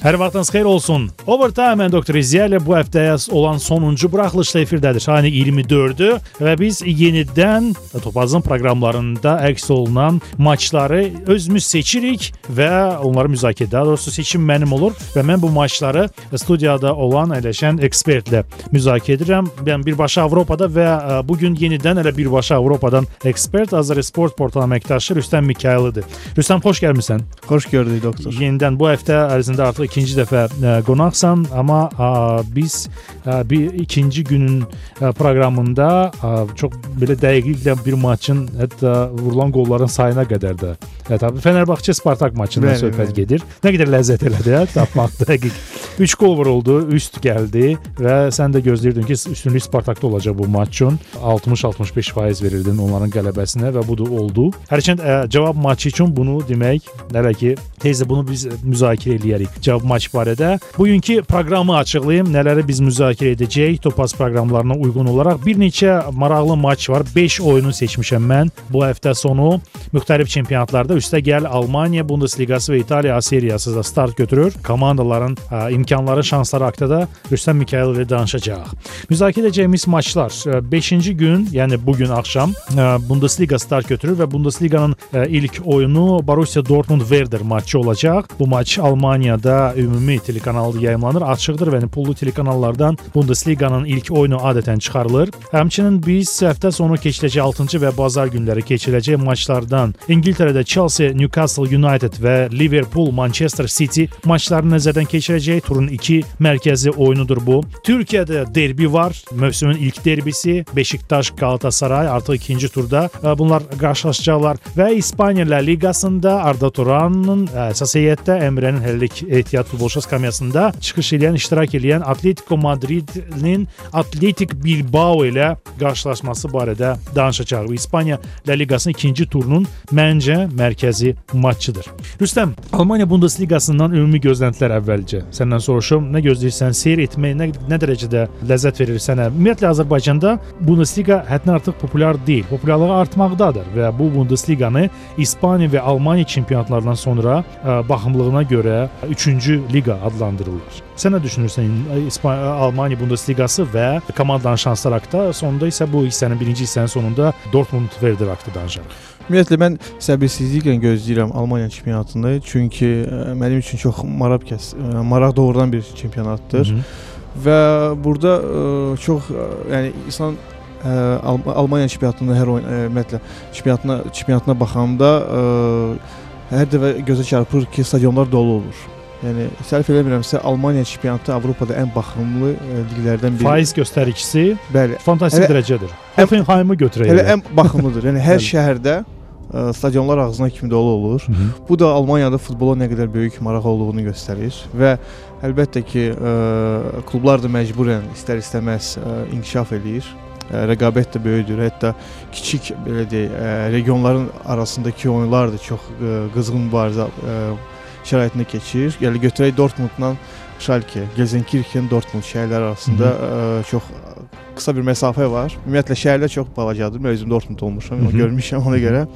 Hər vaxtınız xeyir olsun. Overtime mən Doktor İzziyə ilə bu həftəyə olan sonuncu buraxılışda efirdədir. Ayın 24-dü və biz yenidən Topazın proqramlarında əks olunan maçları özümüz seçirik və onları müzakirə edək. Daha doğrusu seçim mənim olur və mən bu maçları studiyada olan əyləşən ekspertlə müzakirə edirəm. Mən birbaşa Avropada və e, bu gün yenidən elə birbaşa Avropadan ekspert Azər Sport portalı əməkdaşı Rüstəm Mikayılıdır. Rüstəm xoş gəlmisən. Xoş gördük doktor. Yenidən bu həftə ərzində artıq ikinci dəfə ə, qonaqsan, amma ə, biz ə, bir ikinci günün ə, proqramında ə, çox belə dəqiqliklə bir maçın hətta vurulan qolların sayına qədər də ə, təbii Fenerbahçe Spartak maçından Bəli, söhbət bəli. gedir. Nə qədər ləzzət elədi hə, tapmaq dəqiq. 3 gol vuruldu, üst gəldi və sən də gözləyirdin ki, üstünlük Spartakda olacaq bu maç üçün. 60-65% verirdin onların qələbəsinə və bu da oldu. Hərçənd ə, cavab maçı üçün bunu demək, nələ ki, tezlə bunu biz müzakirə eləyərik. Cavab maç barədə. Bugünkü proqramı açıqlayım. Nələri biz müzakirə edəcəyik Topaz proqramlarına uyğun olaraq bir neçə maraqlı maç var. 5 oyunu seçmişəm mən bu həftə sonu müxtəlif çempionatlarda. Üstəgəl Almaniya Bundesliqası və İtaliya A seriyası da start götürür. Komandaların ə, imkanları, şansları haqqında da Rüstəm Mikayıl ilə danışacağıq. Müzakirə edəcəyimiz maçlar 5-ci gün, yəni bu gün axşam ə, Bundesliga start götürür və Bundesliqanın ə, ilk oyunu Borussia Dortmund Werder maçı olacaq. Bu maç Almaniyada ümumi telekanalda yayımlanır. Açıqdır və yəni pullu telekanallardan Bundesliqanın ilk oyunu adətən çıxarılır. Həmçinin biz həftə sonu keçiriləcək 6-cı və bazar günləri keçiriləcək maçlardan İngiltərədə Chelsea, Newcastle United və Liverpool, Manchester City maçlarını nəzərdən keçirəcək. Turun 2 mərkəzi oyunudur bu. Türkiyədə derbi var. Mövsümün ilk derbisi Beşiktaş Galatasaray artıq ikinci turda ə, bunlar qarşılaşacaqlar və İspaniya La Liqasında Arda Turanın ə, əsas heyətdə Emre'nin həllik ehtiyat futbolçu skamyasında çıxış edən, iştirak edən Atletico Madridin Atletik Bilbao ilə qarşılaşması barədə danışacağıq. İspaniya La Liqasının ikinci turunun məncə mərkəzi maçıdır. Rüstəm, Almaniya Bundesliqasından ümumi gözləntilər əvvəlcə səndən soruşum. Nə gözləyirsən? Seyr etmək nə, nə dərəcədə ləzzət verir sənə? Ümumiyyətlə Azərbaycanda Bundesliqa həddən artıq populyar deyil. Populyarlığı artmaqdadır və bu Bundesliqanı İspaniya və Almaniya çempionatlarından sonra ə, baxımlığına görə 3-cü liqa adlandırırlar. Sən nə düşünürsən İspaniya Almaniya Bundesliqası və komandanın şansları haqqında? Sonunda isə bu hissənin birinci hissənin sonunda Dortmund Werder haqqında danışarıq. Ümumiyyətlə mən səbirsizliklə gözləyirəm Almaniya çempionatını, çünki ə, mənim üçün çox maraq kəs, ə, maraq doğuran bir çempionatdır. Hı -hı. Və burada ə, çox ə, yəni insan ə, Al Almaniya çempionatında hər oyun ümumiyyətlə çempionatına çempionatına baxanda ə, hər dəfə gözə çarpır ki, stadionlar dolu olur. Yəni səhv eləmirəmsə Almaniya çempionatı Avropada ən baxımlı ə, liqlərdən biri. Faiz göstəricisi Bəli. fantastik Hələ- dərəcədir. Hoffenheim'ı götürək. Elə ən baxımlıdır. Yəni hər şəhərdə ə, stadionlar ağzına kimi dolu olur. Hı -hı. Bu da Almaniyada futbola nə qədər böyük maraq olduğunu göstərir və əlbəttə ki, ə, klublar da məcburən istər-istəməz ə, inkişaf eləyir. Rəqabət də böyükdür. Hətta kiçik belə deyək, regionların arasındakı oyunlar da çox qızğın mübarizə ə, şəraitində keçir. Yəni götürək Dortmundla Schalke, Gelsenkirchen, Dortmund şəhərləri arasında ə, çox qısa bir məsafə var. Ümumiyyətlə şəhərlər çox balacadır. Mən özüm Dortmund olmuşam, Hı -hı. görmüşəm ona görə.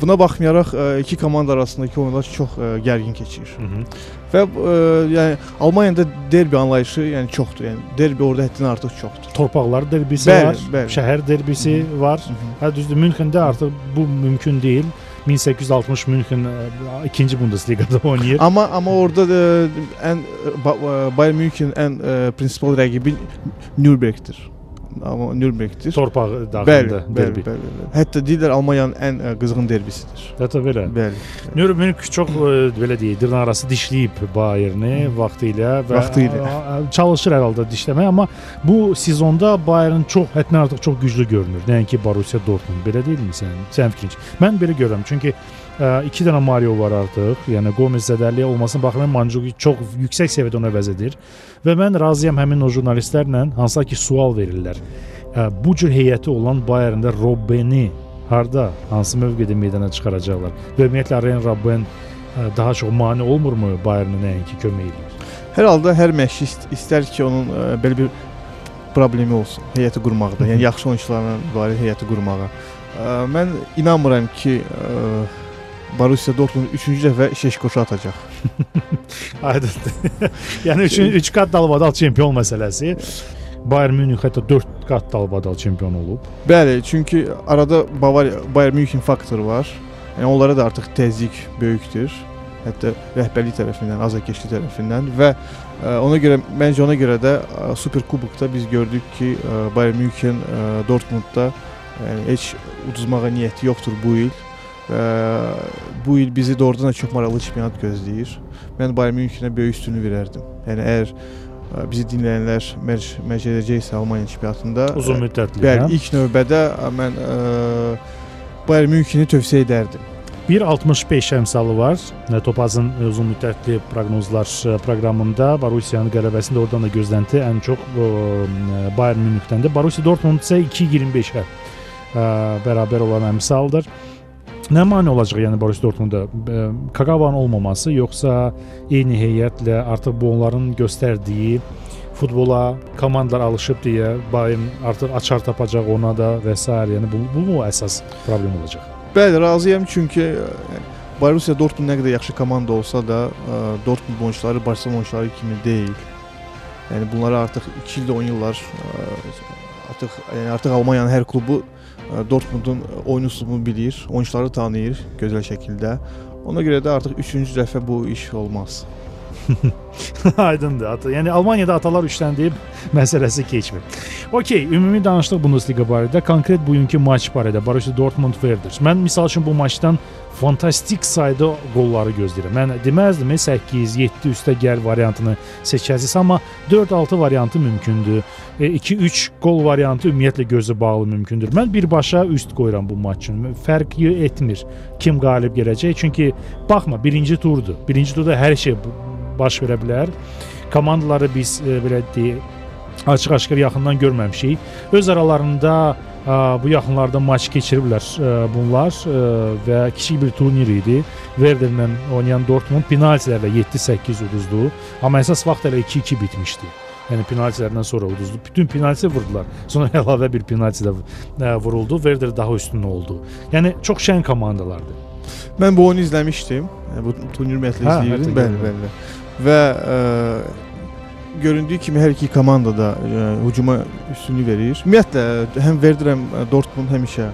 Buna baxmayaraq iki komanda arasındakı oyunlar çox gərgin keçir. Hı -hı. Və ə, yəni Almaniyada derbi anlayışı yəni çoxdur. Yəni derbi orada həddindən artıq çoxdur. Torpaqlar derbisi Bəli, var, bəli. şəhər derbisi var. Hə düzdür, Münxendə artıq bu mümkün deyil. 1860 Münxen ə, ikinci Bundesliqada oynayır. Amma amma orada da ən ba- ə, Bayern München ən ə, prinsipal rəqibi Nürnbergdir. Nürnbergdir. Torpaq daxilində derbi. bəli, bəli. Hətta deyirlər Almaniyanın ən ə, qızğın derbisidir. Hətta belə. Bəli. Nürnberg çox ə, belə deyək, dırnaqarası dişləyib Bayerni vaxtilə və Vaxtilə. çalışır hər halda dişləmək, amma bu sezonda Bayern çox həddən artıq çox güclü görünür. Nəinki Borussia Dortmund. Belə deyilmi sən? Sən fikrinç. Mən belə görürəm. Çünki ə, iki dənə Mario var artıq. Yəni Gomez zədəli olmasına baxmayaraq Mandzukic çox yüksək səviyyədə onu əvəz edir. Və mən razıyam həmin o jurnalistlərlə, hansılar ki sual verirlər. Ə, bu cür heyəti olan Bayerndə Robben'i harda, hansı mövqedə meydana çıxaracaqlar? Və ümumiyyətlə Arjen Robben ə, daha çox mane olmurmu Bayernə nəinki kömək edir? Hər halda hər məşqçi ist- istər ki, onun ə, belə bir problemi olsun heyəti qurmaqda. Yəni yaxşı oyunçularla ibarət heyəti qurmağa. Ə, mən inanmıram ki, ə, Borussia Dortmund 3-cü dəfə Şeşkoşu atacaq. Aydındır. yəni 3 3 qat dalbadal çempion məsələsi. Bayern Münih hətta 4 qat dalbadal çempion olub. Bəli, çünki arada Bavariya Bayern München faktoru var. Yəni onlara da artıq təzyiq böyükdür. Hətta rəhbərlik tərəfindən, azarkeşlik tərəfindən və ə, ona görə məncə ona görə də ə, Super Kubokda biz gördük ki, ə, Bayern München ə, Dortmundda yəni heç uduzmağa niyyəti yoxdur bu il. Bu il bizi doğrudan da çox maraqlı çempionat gözləyir. Mən Bayern Münchenə böyük üstünlük verərdim. Yəni əgər ə, bizi dinləyənlər mərc mərc edəcəksə Almaniya çempionatında Uzun ə, müddətli. Bəli, hə? ilk növbədə ə, mən ə, Bayern Müncheni tövsiyə edərdim. 1.65 əmsalı var. Topazın uzun müddətli proqnozlar proqramında Borussiyanın qələbəsində oradan da gözlənti ən çox ə, Bayern Münihdən-dir. Borussia Dortmund isə 2.25-ə ə, bərabər olan əmsaldır. Nə mane olacaq yəni Borussia Dortmunda? Kagavanın olmaması yoxsa eyni heyətlə artıq bu onların göstərdiyi futbola komandalar alışıb deyə Bayern artıq açar tapacaq ona da və s. yəni bu bu mu əsas problem olacaq? Bəli, razıyam çünki yəni, Borussia Dortmund nə qədər yaxşı komanda olsa da, ə, Dortmund oyunçuları Barselona oyunçuları kimi deyil. Yəni bunları artıq 2 ildə oynayırlar. Ə, Artıq yəni artıq Almaniyanın hər klubu ə, Dortmundun oyun üslubunu bilir, oyunçuları tanıyır gözəl şəkildə. Ona görə də artıq 3-cü dəfə bu iş olmaz. Aydındır. Ata, yəni Almaniyada atalar üçləndiyi məsələsi keçmir. Okay, ümumi danışdıq Bundesliga barədə, konkret bugünkü maç barədə Borussia Dortmund Werder. Mən misal üçün bu maçdan fantastik sayda qolları gözləyirəm. Mən deməzdim 8, 7 üstə gəl variantını seçəcəksiniz, amma 4-6 variantı mümkündür. 2-3 qol variantı ümumiyyətlə gözə bağlı mümkündür. Mən birbaşa üst qoyuram bu maç üçün. Fərq etmir kim qalib gələcək. Çünki baxma, birinci turdur. Birinci turda hər şey baş verə bilər. Komandaları biz e, belə deyək, açıq-aşkar yaxından görməmişik. Öz aralarında bu yaxınlarda maç keçiriblər bunlar və kiçik bir turnir idi. Werderlə oynayan Dortmund penaltilərlə 7-8 uduzdu. Amma əsas vaxt elə 2-2 bitmişdi. Yəni penaltilərdən sonra uduzdu. Bütün penalti vurdular. Sonra əlavə bir penalti də vuruldu. Werder daha üstün oldu. Yəni çox şən komandalardır. Mən bu oyunu izləmişdim. Yəni, bu turnir ümumiyyətlə izləyirdim. Bəli, bəli. Və ə, göründüyü kimi hər iki komanda da ə, hücuma üstünlük verir. Ümumiyyətlə həm Werder həm ə, Dortmund həmişə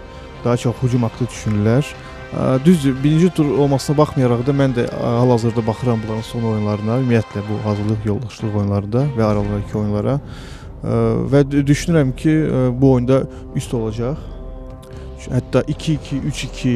daha çox hücum haqqı düşünürlər. Ə, Düzdür, birinci tur olmasına baxmayaraq da mən də ə, hal-hazırda baxıram bunların son oyunlarına. Ümumiyyətlə bu hazırlıq yoldaşlıq oyunlarında və aralarındakı oyunlara. Ə, Və düşünürəm ki, ə, bu oyunda üst olacaq. Hətta 2-2, 3-2,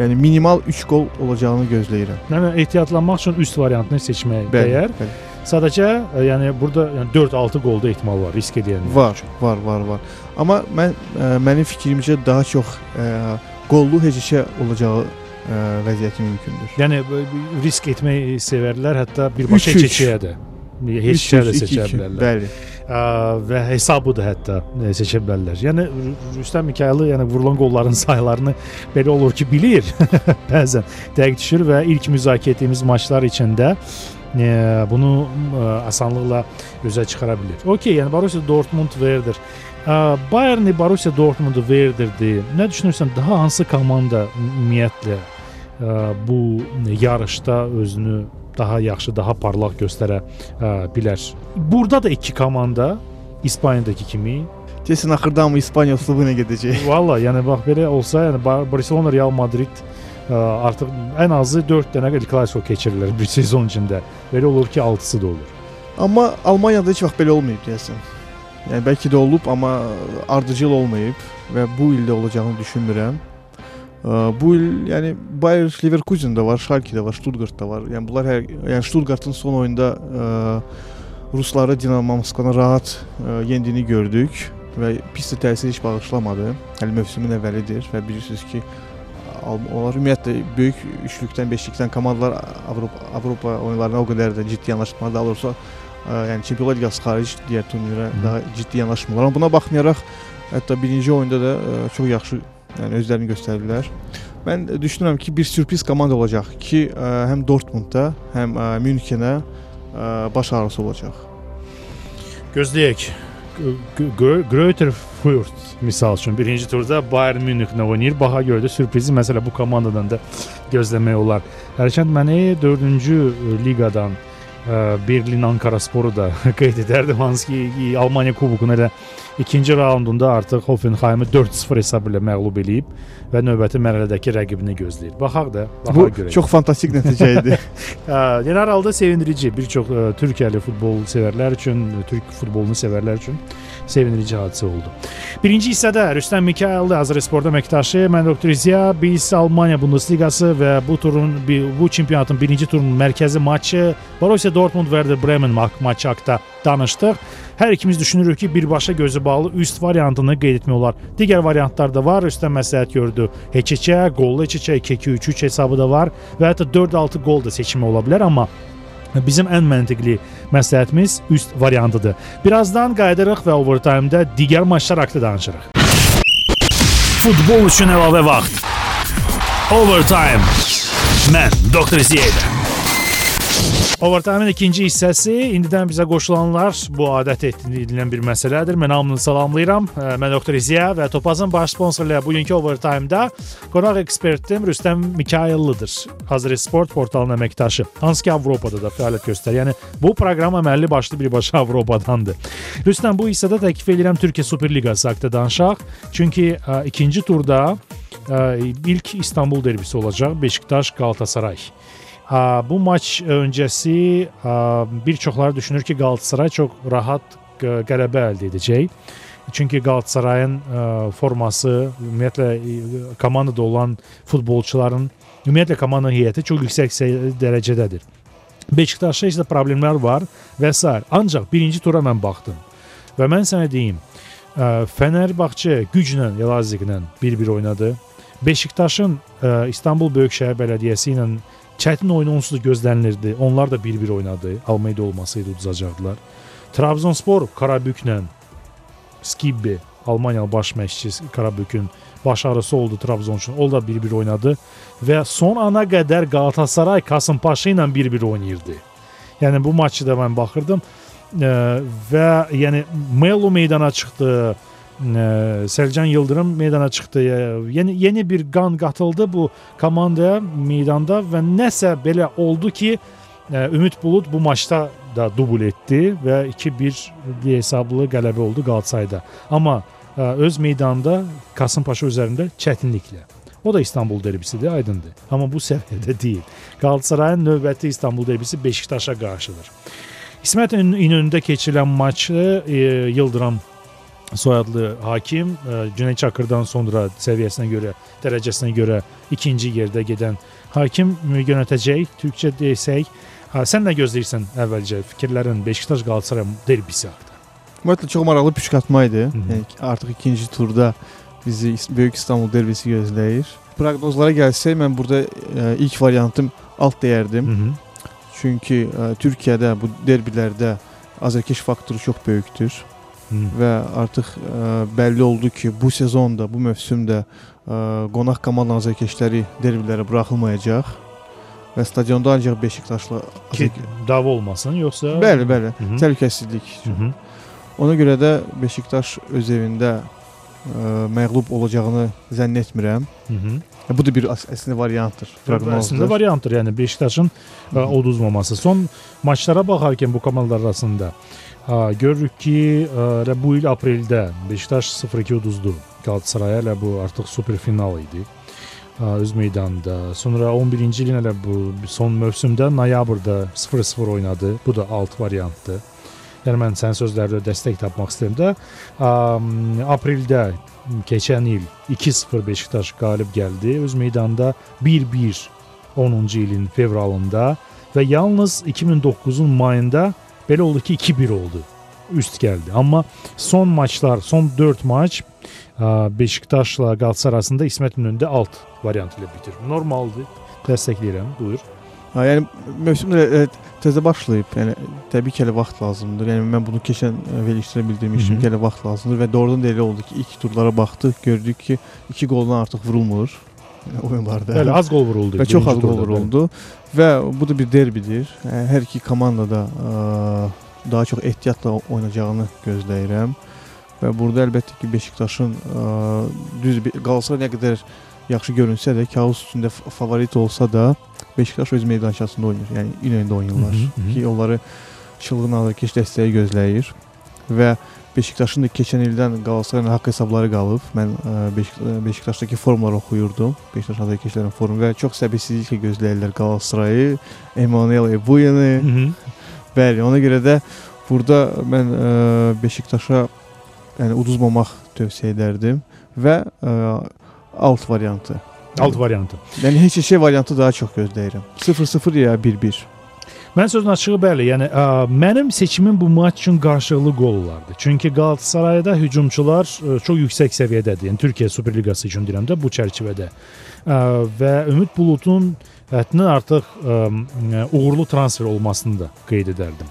yəni minimal 3 qol olacağını gözləyirəm. Yəni ehtiyatlanmaq üçün üst variantını seçmək Bəli, dəyər. bəli. Sadəcə ə, yəni burada yəni 4-6 qolda ehtimal var risk edənlər Var, üçün. var, var, var. Amma mən ə, mənim fikrimcə daha çox ə, qollu heçə olacağı ə, vəziyyəti mümkündür. Yəni risk etmək sevərlər, hətta birbaşa keçiyə də. Heç də seçə bilərlər. Bəli. Ə, və hesabı da hətta ə, seçə bilərlər. Yəni Rü- Rüstəm Mikayılı yəni vurulan qolların saylarını belə olur ki, bilir. Bəzən dəqiq düşür və ilk müzakirə etdiyimiz maçlar içində bunu ə, asanlıqla üzə çıxara bilir. Okay, yəni Borussia Dortmund Werder. Bayern Borussia Dortmund Werderdir. Nə düşünürsən daha hansı komanda ümumiyyətlə ə, bu yarışda özünü daha yaxşı, daha parlaq göstərə ə, bilər. Burada da iki komanda İspaniyadakı kimi. Deyəsən axırda amma İspaniya uslubu ilə gedəcək. Valla, yəni bax belə olsa, yəni Bar- Barcelona, Real Madrid artıq ən azı 4 dənə El Clasico keçirirlər bir sezon içində. Belə olur ki, 6-sı da olur. Amma Almaniyada heç vaxt belə olmayıb deyəsən. Yəni bəlkə də olub, amma ardıcıl olmayıb və bu ildə olacağını düşünmürəm. Ə, Bu il yəni Bayer Leverkusen də var, Schalke də var, Stuttgart da var. Yəni bunlar hər yəni Stuttgartın son oyunda ə, Rusları Dinamo Moskvanı rahat ə, yendiyini gördük və pis də təsir heç bağışlamadı. Hələ mövsümün əvvəlidir və bilirsiniz ki, Al- onlar ümumiyyətlə böyük üçlükdən, beşlikdən komandalar Avropa Avropa oyunlarına o qədər də ciddi yanaşmır. Daha doğrusu ə, yəni Çempionlar Liqası xaric digər turnirə daha ciddi yanaşmırlar. Amma buna baxmayaraq hətta birinci oyunda da ə, çox yaxşı yəni özlərini göstərdilər. Mən düşünürəm ki, bir sürpriz komanda olacaq ki, ə, həm Dortmundda, həm ə, Münchenə ə, baş ağrısı olacaq. Gözləyək. Greuther Fürth misal üçün birinci turda Bayern Münihlə oynayır. Baha görə də sürprizi məsələ bu komandadan da gözləmək olar. Hərçənd məni 4-cü liqadan ə, Berlin Ankara Sporu da qeyd edərdim. Hansı ki Almaniya Kubokunun elə ikinci raundunda artıq Hoffenheim'i 4-0 hesab ilə məğlub eləyib və növbəti mərhələdəki rəqibini gözləyir. Baxaq da, baxa Bu görə. çox fantastik nəticə idi. Ə, General halda sevindirici bir çox ə, Türkiyəli futbol sevərlər üçün, Türk futbolunu sevərlər üçün sevindirici hadisə oldu. Birinci hissədə Rüstəm Mikayıllı Azərbaycan əməkdaşı, mən Doktor İziya, biz Almaniya Bundesligası və bu turun bu çempionatın birinci turunun mərkəzi maçı Borussia Dortmund Werder Bremen maçı haqqında danışdıq. Hər ikimiz düşünürük ki, birbaşa gözü bağlı üst variantını qeyd etmək olar. Digər variantlar da var. Rüstəm məsləhət gördü. Heç-heçə, qollu heç-heçə 2-2 3-3 hesabı da var və hətta 4-6 gol da seçimi ola bilər, amma Bizim ən məntiqli məsləhətimiz üst variantıdır. Birazdan qayıdırıq və overtime-da digər maçlar haqqında danışırıq. Futbol üçün əlavə vaxt. Overtime. Mən Doktor Ziyədə. Overtime-ın ikinci hissəsi indidən bizə qoşulanlar bu adət edilən bir məsələdir. Mən hamını salamlayıram. Mən Doktor İziya və Topazın baş sponsoru bugünkü Overtime-da qonaq ekspertim Rüstəm Mikayıllıdır. Hazır Sport portalının əməkdaşı. Hansı ki Avropada da fəaliyyət göstərir. Yəni bu proqram əməlli başlı birbaşa Avropadandır. Rüstəm bu hissədə təklif edirəm Türkiyə Superliqası haqqında danışaq. Çünki ə, ikinci turda ə, ilk İstanbul derbisi olacaq. Beşiktaş Galatasaray. Bu maç öncəsi bir çoxları düşünür ki, Galatasaray çox rahat qələbə əldə edəcək. Çünki Galatasarayın forması, ümumiyyətlə komandada olan futbolçuların, ümumiyyətlə komanda heyəti çox yüksək dərəcədədir. Beşiktaşda isə problemlər var və s. Ancaq birinci tura mən baxdım. Və mən sənə deyim, Fənərbağçı güclə, Elazığla 1-1 oynadı. Beşiktaşın İstanbul Böyükşəhər Bələdiyyəsi ilə Çətin oyun onsuz da gözlənilirdi. Onlar da bir-bir oynadı. Almeida olmasaydı udzacaqdılar. Trabzonspor Karabüklə Skibbe Almaniyalı baş məşqçisi Karabükün baş ağrısı oldu Trabzon üçün. O da bir-bir oynadı və son ana qədər Galatasaray Kasımpaşa ilə bir-bir oynayırdı. Yəni bu maçı da mən baxırdım ə, və yəni Melo meydana çıxdı. Selcan Yıldırım meydana çıxdı. Yeni yeni bir qan qatıldı bu komandaya meydanda və nəsə belə oldu ki, ə, Ümid Bulud bu maçda da dubl etdi və 2-1 hesablı qələbə oldu Qalatasarayda. Amma ə, öz meydanında Kasımpaşa üzərində çətinliklə. O da İstanbul derbisidir, aydındır. Amma bu səviyyədə deyil. Qalatasarayın növbəti İstanbul derbisi Beşiktaşa qarşıdır. İsmət İnönündə keçirilən maçı e, Yıldırım soyadlı hakim e, Cüneyt Çakırdan sonra səviyyəsinə görə, dərəcəsinə görə ikinci yerdə gedən hakim yönətəcək. Türkçə desək, ha, sən nə gözləyirsən əvvəlcə fikirlərin Beşiktaş Qalatasaray derbisi haqqında? Ümumiyyətlə çox maraqlı püşkatma idi. Hı -hı. Yəni artıq ikinci turda bizi İs- Böyük İstanbul derbisi gözləyir. Proqnozlara gəlsək mən burada e, ilk variantım alt deyərdim. Hı -hı. Çünki e, Türkiyədə bu derbilərdə azarkeş faktoru çox böyükdür. Hı. və artıq ə, bəlli oldu ki, bu sezonda, bu mövsümdə ə, qonaq komanda azarkeşləri derbilərə buraxılmayacaq və stadionda ancaq Beşiktaşla Ki dava olmasın yoxsa Bəli, bəli. Təhlükəsizlik. Hı -hı. Ona görə də Beşiktaş öz evində ə, məğlub olacağını zənn etmirəm. Hı -hı. Bu da bir əslində variantdır. Əslində Proqnozdur. variantdır. Yəni Beşiktaşın ə, uduzmaması. Son maçlara baxarkən bu komandalar arasında ə, görürük ki, ə, bu il apreldə Beşiktaş 0-2 uduzdu Qalatasaraya. Elə bu artıq super final idi. Ə, öz meydanında. Sonra 11-ci ilin elə bu son mövsümdə noyabrda 0-0 oynadı. Bu da alt variantdır. Yəni mən sənin sözlərdə dəstək tapmaq istəyirəm də. Apreldə keçən il 2-0 Beşiktaş qalib gəldi. Öz meydanında 1-1 10-cu ilin fevralında və yalnız 2009-un mayında belə oldu ki 2-1 oldu. Üst gəldi. Amma son maçlar, son 4 maç Beşiktaşla Qalatasaray arasında İsmət önündə alt variantı ilə bitir. Normaldır. Dəstəkləyirəm. Buyur. Yəni mövsüm də e, təzə başlayıb. Yəni təbii ki, hələ vaxt lazımdır. Yəni mən bunu keçən e, verilişdə bildirmişdim ki, hələ vaxt lazımdır və doğrudan da elə oldu ki, ilk turlara baxdıq, gördük ki, 2 qoldan artıq vurulmur yəni, oyunlarda. Bəli, az qol vuruldu. və çox az qol vuruldu və bu da bir derbidir. Hər iki komanda da daha çox ehtiyatla oynayacağını gözləyirəm. Və burada əlbəttə ki Beşiktaşın düz Qalatasaray nə qədər yaxşı görünsə də, kağız üstündə favorit olsa da, Beşiktaş öz meydançasında oynayır. Yəni İnönündə oynayırlar Hı -hı, hı. ki, onları çılğın atəş dəstəyi gözləyir və Beşiktaşın da keçən ildən Qalatasarayla haqq hesabları qalıb. Mən ə, Beşik Beşiktaşdakı forumları oxuyurdum. Beşiktaş azarkeşlərin forumu və çox səbirsizliklə gözləyirlər Qalatasarayı, Emanuel Ebuyeni. Bəli, ona görə də burada mən ə, Beşiktaşa yəni uduzmamaq tövsiyə edərdim və ə, alt variantı. Alt variantı. Yəni heç şey variantı daha çox gözləyirəm. 0-0 ya 1-1. Mən sözün açığı bəli, yəni ə, mənim seçimim bu maç üçün qarşılıqlı qol olardı. Çünki Qalatasarayda hücumçular ə, çox yüksək səviyyədədir. Yəni Türkiyə Superliqası üçün deyirəm də bu çərçivədə. Ə, və Ümid Buludun həddindən artıq ə, uğurlu transfer olmasını da qeyd edərdim.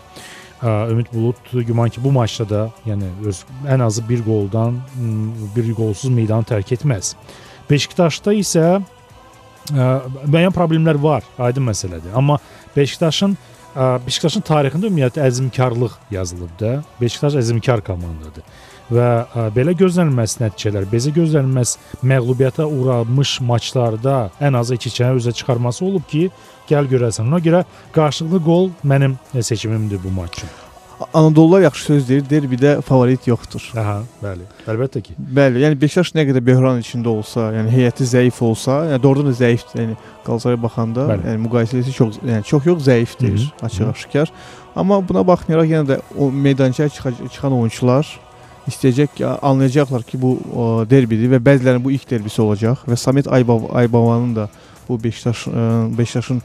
Ə, Ümid Bulud güman ki bu maçda da yəni öz ən azı bir qoldan bir qolsuz meydanı tərk etməz. Beşiktaşda isə ə, müəyyən problemlər var, aydın məsələdir. Amma Beşiktaşın ə, Beşiktaşın tarixində ümumiyyətlə əzmkarlıq yazılıb da. Beşiktaş əzmkar komandadır. Və ə, belə gözlənilməz nəticələr, bezə gözlənilməz məğlubiyyətə uğramış maçlarda ən azı 2-2-nə üzə çıxarması olub ki, gəl görəsən. Ona görə qarşılıqlı qol mənim e, seçimimdir bu maç üçün. Anadolular yaxşı söz deyir, derbidə favorit yoxdur. Aha, bəli. Əlbəttə ki. Bəli, yəni Beşiktaş nə qədər böhran içində olsa, yəni heyəti zəif olsa, yəni doğrudan da zəifdir. Yəni Qalatasaraya baxanda, Bəli. yəni müqayisəsi çox, yəni çox yox zəifdir, açıq-aşkar. Amma buna baxmayaraq yenə də o meydançaya çıxa- çıxan oyunçular istəyəcək ki, anlayacaqlar ki, bu o, derbidir və bəzilərinin bu ilk derbisi olacaq və Samet Aybav Aybavanın da bu Beşiktaş ə, Beşiktaşın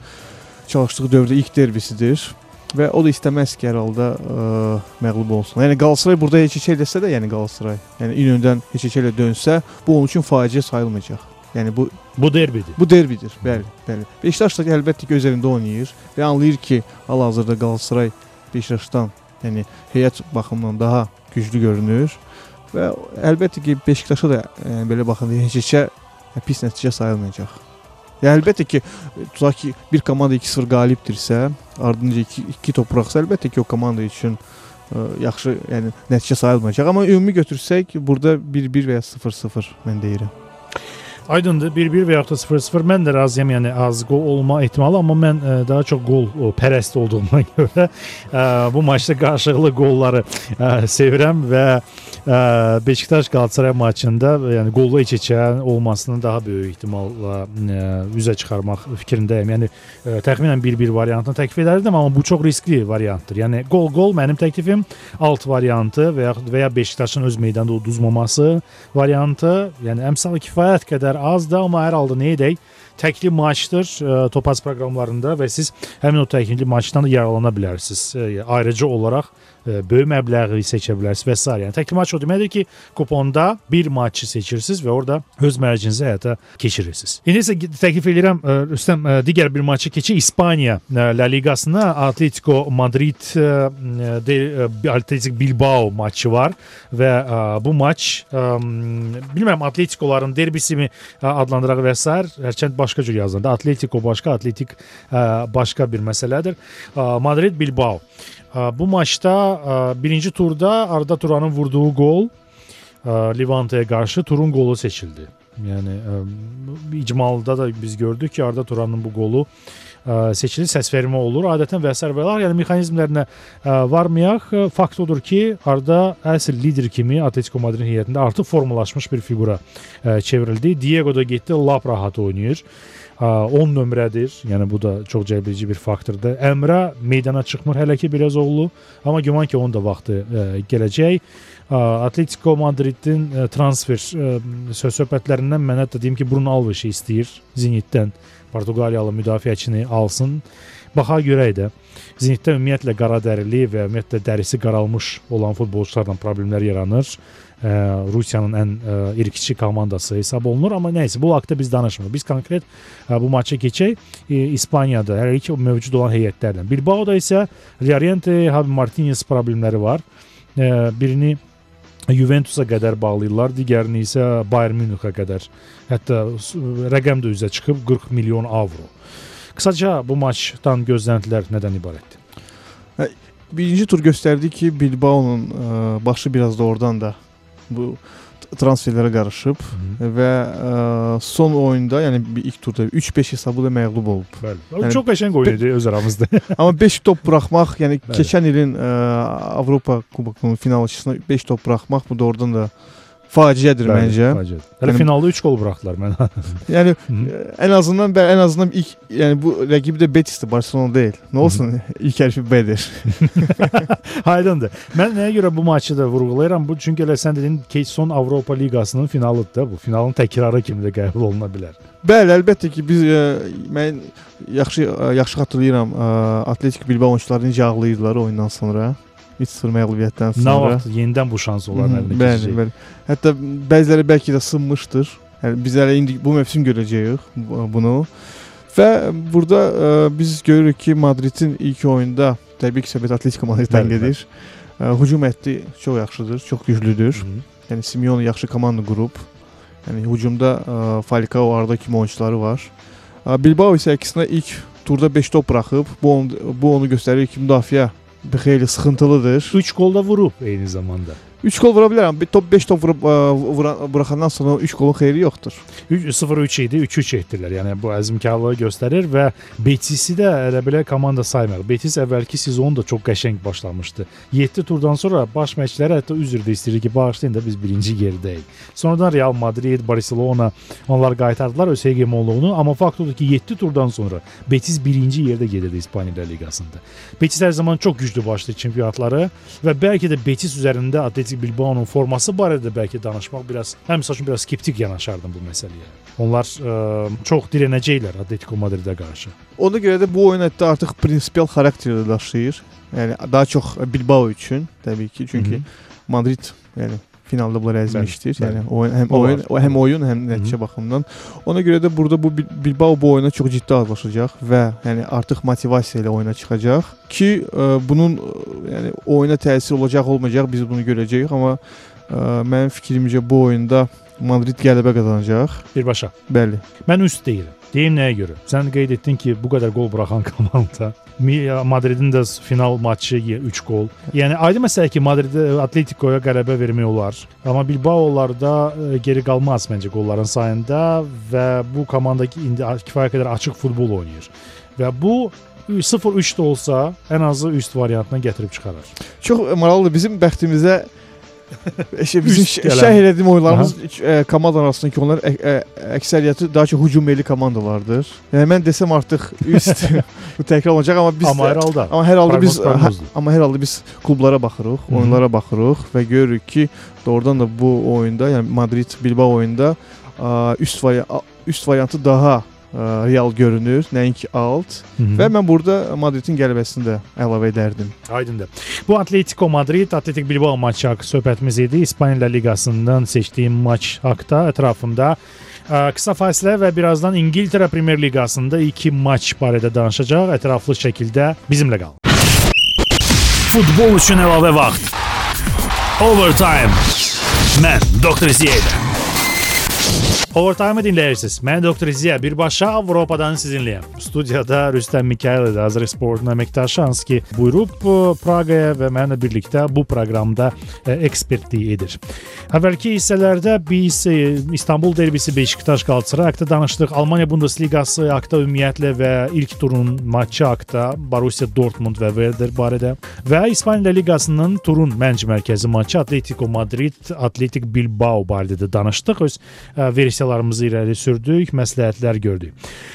çalışdığı dövrdə ilk derbisidir. Və o da istəməz ki, hər halda ə, məğlub olsun. Yəni Qalatasaray burada heç heç eləsə də, yəni Qalatasaray, yəni İnönüdən heç heç elə dönsə, bu onun üçün faciə sayılmayacaq. Yəni bu Bu derbidir. bu derbidir. Bəli, bəli. Beşiktaş da əlbəttə ki öz evində oynayır və anlayır ki, hal-hazırda Qalatasaray Beşiktaşdan, yəni heyət baxımından daha güclü görünür və əlbəttə ki Beşiktaşa da yəni, belə baxanda heç heçə pis nəticə sayılmayacaq. Yəni əlbəttə ki, tutaq ki bir komanda 2-0 qalibdirsə, ardınca 2 2 top buraxsa, əlbəttə ki o komanda üçün ə, yaxşı, yəni nəticə sayılmayacaq. Amma ümumi götürsək, burada 1-1 və ya 0-0 mən deyirəm. Aydındır. 1-1 və yaxud da 0-0 mən də razıyam, yəni az qol olma ehtimalı, amma mən ə, daha çox qol o, pərəst olduğuma görə ə, bu maçda qarşılıqlı qolları ə, sevirəm və ə, Beşiktaş Qalatasaray maçında yəni qollu iç-içə olmasını daha böyük ehtimalla ə, üzə çıxarmaq fikrindəyəm. Yəni ə, təxminən 1-1 variantını təklif edərdim, amma bu çox riskli variantdır. Yəni qol-qol mənim təklifim alt variantı və yaxud və ya Beşiktaşın öz meydanda uduzmaması variantı, yəni əmsalı kifayət qədər azdır, amma hər halda nə edək? Təkli maçdır ə, Topaz proqramlarında və siz həmin o təkli maçdan da yararlana bilərsiniz. Ə, Ayrıca olaraq böyük məbləği seçə bilərsiniz və s. Yəni təkli maç o deməkdir ki, kuponda bir maçı seçirsiniz və orada öz mərcinizi həyata keçirirsiniz. İndi isə təklif edirəm ə, Rüstəm digər bir maçı keçi İspaniya La Liqasına Atletico Madrid Atletico Bilbao maçı var və bu maç bilmirəm Atleticoların derbisi mi ə, adlandıraq və s. hərçənd başqa cür yazılır. Atletico başqa, Atletik başqa bir məsələdir. Madrid Bilbao. Ə, Bu maçda ə, birinci turda Arda Turanın vurduğu gol ə, Levanta'ya qarşı turun qolu seçildi. Yəni ə, icmalda da biz gördük ki, Arda Turanın bu ə, seçili səsvermə olur. Adətən və sair və sair. Yəni mexanizmlərinə varmayaq. Fakt odur ki, Arda əsl lider kimi Atletico Madrid heyətində artıq formalaşmış bir fiqura çevrildi. Diego da getdi, lap rahat oynayır. Ə, 10 nömrədir. Yəni bu da çox cəlbedici bir faktordur. Əmrə meydana çıxmır hələ ki biraz oğlu, amma güman ki onun da vaxtı ə, gələcək. Atletico Madridin transfer söz-söhbətlərindən mən hətta deyim ki, Bruno Alves istəyir Zenitdən Portuqaliyalı müdafiəçini alsın. Baxa görək də. Zenitdə ümumiyyətlə qara dərili və ümumiyyətlə dərisi qaralmış olan futbolçularla problemlər yaranır. Ə, Rusiyanın ən ə, irqçi komandası hesab olunur, amma nə isə bu haqqda biz danışmırıq. Biz konkret ə, bu maça keçək. E, İspaniyada hələ ki mövcud olan heyətlərdən. Bilbao'da isə Llorente, Javi Martinez problemləri var. Ə, birini Juventusa qədər bağlayırlar, digərini isə Bayern Münixə qədər. Hətta rəqəm də üzə çıxıb 40 milyon avro. Qısaca bu maçdan gözləntilər nədən ibarətdir? birinci tur göstərdi ki, Bilbao'nun başı biraz da oradan da bu transferlərə qarışıb Hı. və ə, son oyunda, yəni bir ilk turda 3-5 hesabı da məğlub olub. Bəli. Yəni- Çox qəşəng oyun idi öz aramızda. Amma 5 top buraxmaq, yəni Bəli. keçən ilin ə, Avropa Kubokunun finalçısına 5 top buraxmaq bu doğrudan da faciədir Bəli, məncə. faciə. Hələ Yəni- finalda 3 gol buraxdılar mənə. Yəni Hı. ə, ən azından ən azından ilk yəni bu rəqibi də Betisdir, Barcelona deyil. Nə olsun? İlk hərfi B-dir. Aydındır. Mən nəyə görə bu maçı da vurğulayıram? Bu çünki elə sən dedin ki, son Avropa Liqasının finalıdır da bu. Finalın təkrarı kimi də qəbul oluna bilər. Bəli, əlbəttə ki, biz ə, mən yaxşı ə, yaxşı xatırlayıram, ə, Atletik Bilbao oyunçuları necə ağlayırdılar oyundan sonra. 3-0 məğlubiyyətdən Nə sonra. vaxt yenidən bu şans onların əlinə Bəli, keçəcək. bəli. Hətta bəziləri bəlkə də sınmışdır. Yəni biz hələ indi bu mövsüm görəcəyik bu- bunu. Və burada ə, biz görürük ki, Madridin ilk oyunda təbii ki, söhbət Atletico Madriddən Bəli, bəli. gedir. Ə, Hücum ətdi çox yaxşıdır, çox güclüdür. Hı. Yəni Simeone yaxşı komanda qurub. Yəni hücumda ə, Falcao, Arda kimi oyunçuları var. Bilbao isə əksinə ilk turda 5 top buraxıb. Bu onu, bu onu göstərir ki, müdafiə bir xeyli sıxıntılıdır. 3 gol da vurub eyni zamanda. 3 gol vura bilər amma bir top 5 top vurub ə, vura, buraxandan sonra 3 golun xeyri yoxdur. 0-3 idi, 3-3 etdilər. Yəni bu əzmkarlığı göstərir və Betisi də elə belə komanda saymır. Betis əvvəlki sezon da çox qəşəng başlamışdı. 7 turdan sonra baş məşqçiləri hətta üzr də istəyir ki, bağışlayın da biz birinci yeridəyik. Sonradan Real Madrid, Barcelona onlar qaytardılar öz hegemonluğunu, amma fakt odur ki, 7 turdan sonra Betis birinci yerdə gedirdi İspaniya Liqasında. Betis hər zaman çox güclü başlayır çempionatları və bəlkə də Betis üzərində Atletico Bilbao'nun forması barədə bəlkə danışmaq biraz, mən məsəl üçün biraz skeptik yanaşardım bu məsələyə. Onlar ə, çox dirənəcəklər Atletico Madridə qarşı. Ona görə də bu oyun hətta artıq prinsipial xarakterdə daşıyır. Yəni daha çox Bilbao üçün təbii ki, çünki Hı -hı. Madrid yəni finalda bunlar əzmişdir. Bəli, Yəni oyun həm O var. oyun həm oyun həm nəticə baxımından. Ona görə də burada bu Bil- Bilbao bu oyuna çox ciddi hazırlaşacaq və yəni artıq motivasiya ilə oyuna çıxacaq ki, ə, bunun ə, yəni oyuna təsir olacaq, olmayacaq biz bunu görəcəyik, amma ə, mənim fikrimcə bu oyunda Madrid qələbə qazanacaq. Birbaşa. Bəli. Mən üst deyirəm. Deyim nəyə görə? Sən qeyd etdin ki, bu qədər gol buraxan komanda Madridin də final maçı 3 gol. Yəni aydın məsələ ki, Madridə Atletico-ya qələbə vermək olar. Amma Bilbao-larda e, geri qalmaz məncə qolların sayında və bu komanda indi kifayət qədər açıq futbol oynayır. Və bu 0-3 də olsa ən azı üst variantına gətirib çıxarır. Çox maraqlıdır. Bizim bəxtimizə Eşə bizim Üst ş- gələn. şərh elədiyim oyunlarımız e, komanda arasındakı onlar ə, ə, əksəriyyəti daha çox hücum meyilli komandalardır. Yəni mən desəm artıq üst bu təkrar olacaq amma biz Amma hər halda amma hər halda biz hə, amma hər halda biz klublara baxırıq, hı. oyunlara baxırıq və görürük ki, doğrudan da bu oyunda, yəni Madrid Bilbao oyunda ə, üst vari üst variantı daha real görünür, nəinki alt. Hı -hı. Və mən burada Madridin qələbəsini də əlavə edərdim. Aydındır. Bu Atletico Madrid, Atletik Bilbao maçı haqqı söhbətimiz idi. İspaniya Liqasından seçdiyim maç haqqında ətrafında ə, qısa fasilə və birazdan İngiltərə Premyer Liqasında iki maç barədə danışacaq. Ətraflı şəkildə bizimlə qal. Futbol üçün əlavə vaxt. Overtime. Mən Dr. Ziyədə. Overtime dinləyirsiniz. Mən Dr. Ziya birbaşa Avropadan sizinləyəm. Studiyada Rüstəm Mikayıl da Azər Sportun əməkdaşı hansı ki, buyurub ə, Praqaya və mənlə birlikdə bu proqramda ə, ekspertlik edir. Əvvəlki hissələrdə biz ə, İstanbul derbisi Beşiktaş Qalatasaray haqqında danışdıq. Almaniya Bundesliqası haqqında ümumiyyətlə və ilk turun maçı haqqında Borussia Dortmund və Werder barədə və İspaniya Liqasının turun mənc mərkəzi maçı Atletico Madrid, Atletik Bilbao barədə də danışdıq. Öz ə, versiyalarımızı irəli sürdük, məsləhətlər gördük.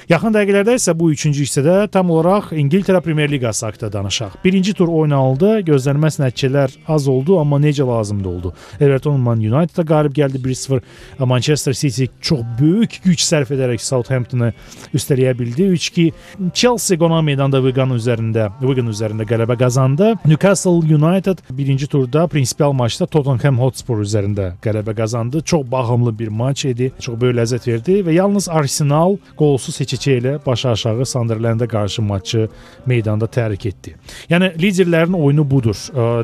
Yaxın dəqiqələrdə isə bu üçüncü hissədə tam olaraq İngiltərə Premyer Liqası haqqında danışaq. Birinci tur oynanıldı, gözlənilməz nəticələr az oldu, amma necə lazımdı oldu. Everton Man United-a qalib gəldi 1-0. Manchester City çox böyük güc sərf edərək Southamptonu üstələyə bildi. 3-2 Chelsea qonaq meydanda Wigan üzərində, Wigan üzərində qələbə qazandı. Newcastle United birinci turda prinsipial maçda Tottenham Hotspur üzərində qələbə qazandı. Çox bağımlı bir maç idi. Çox böyük ləzzət verdi və yalnız Arsenal qolsuz heç-heçə ilə baş-aşağı Sunderland-ə qarşı maçı meydanda tərk etdi. Yəni liderlərin oyunu budur.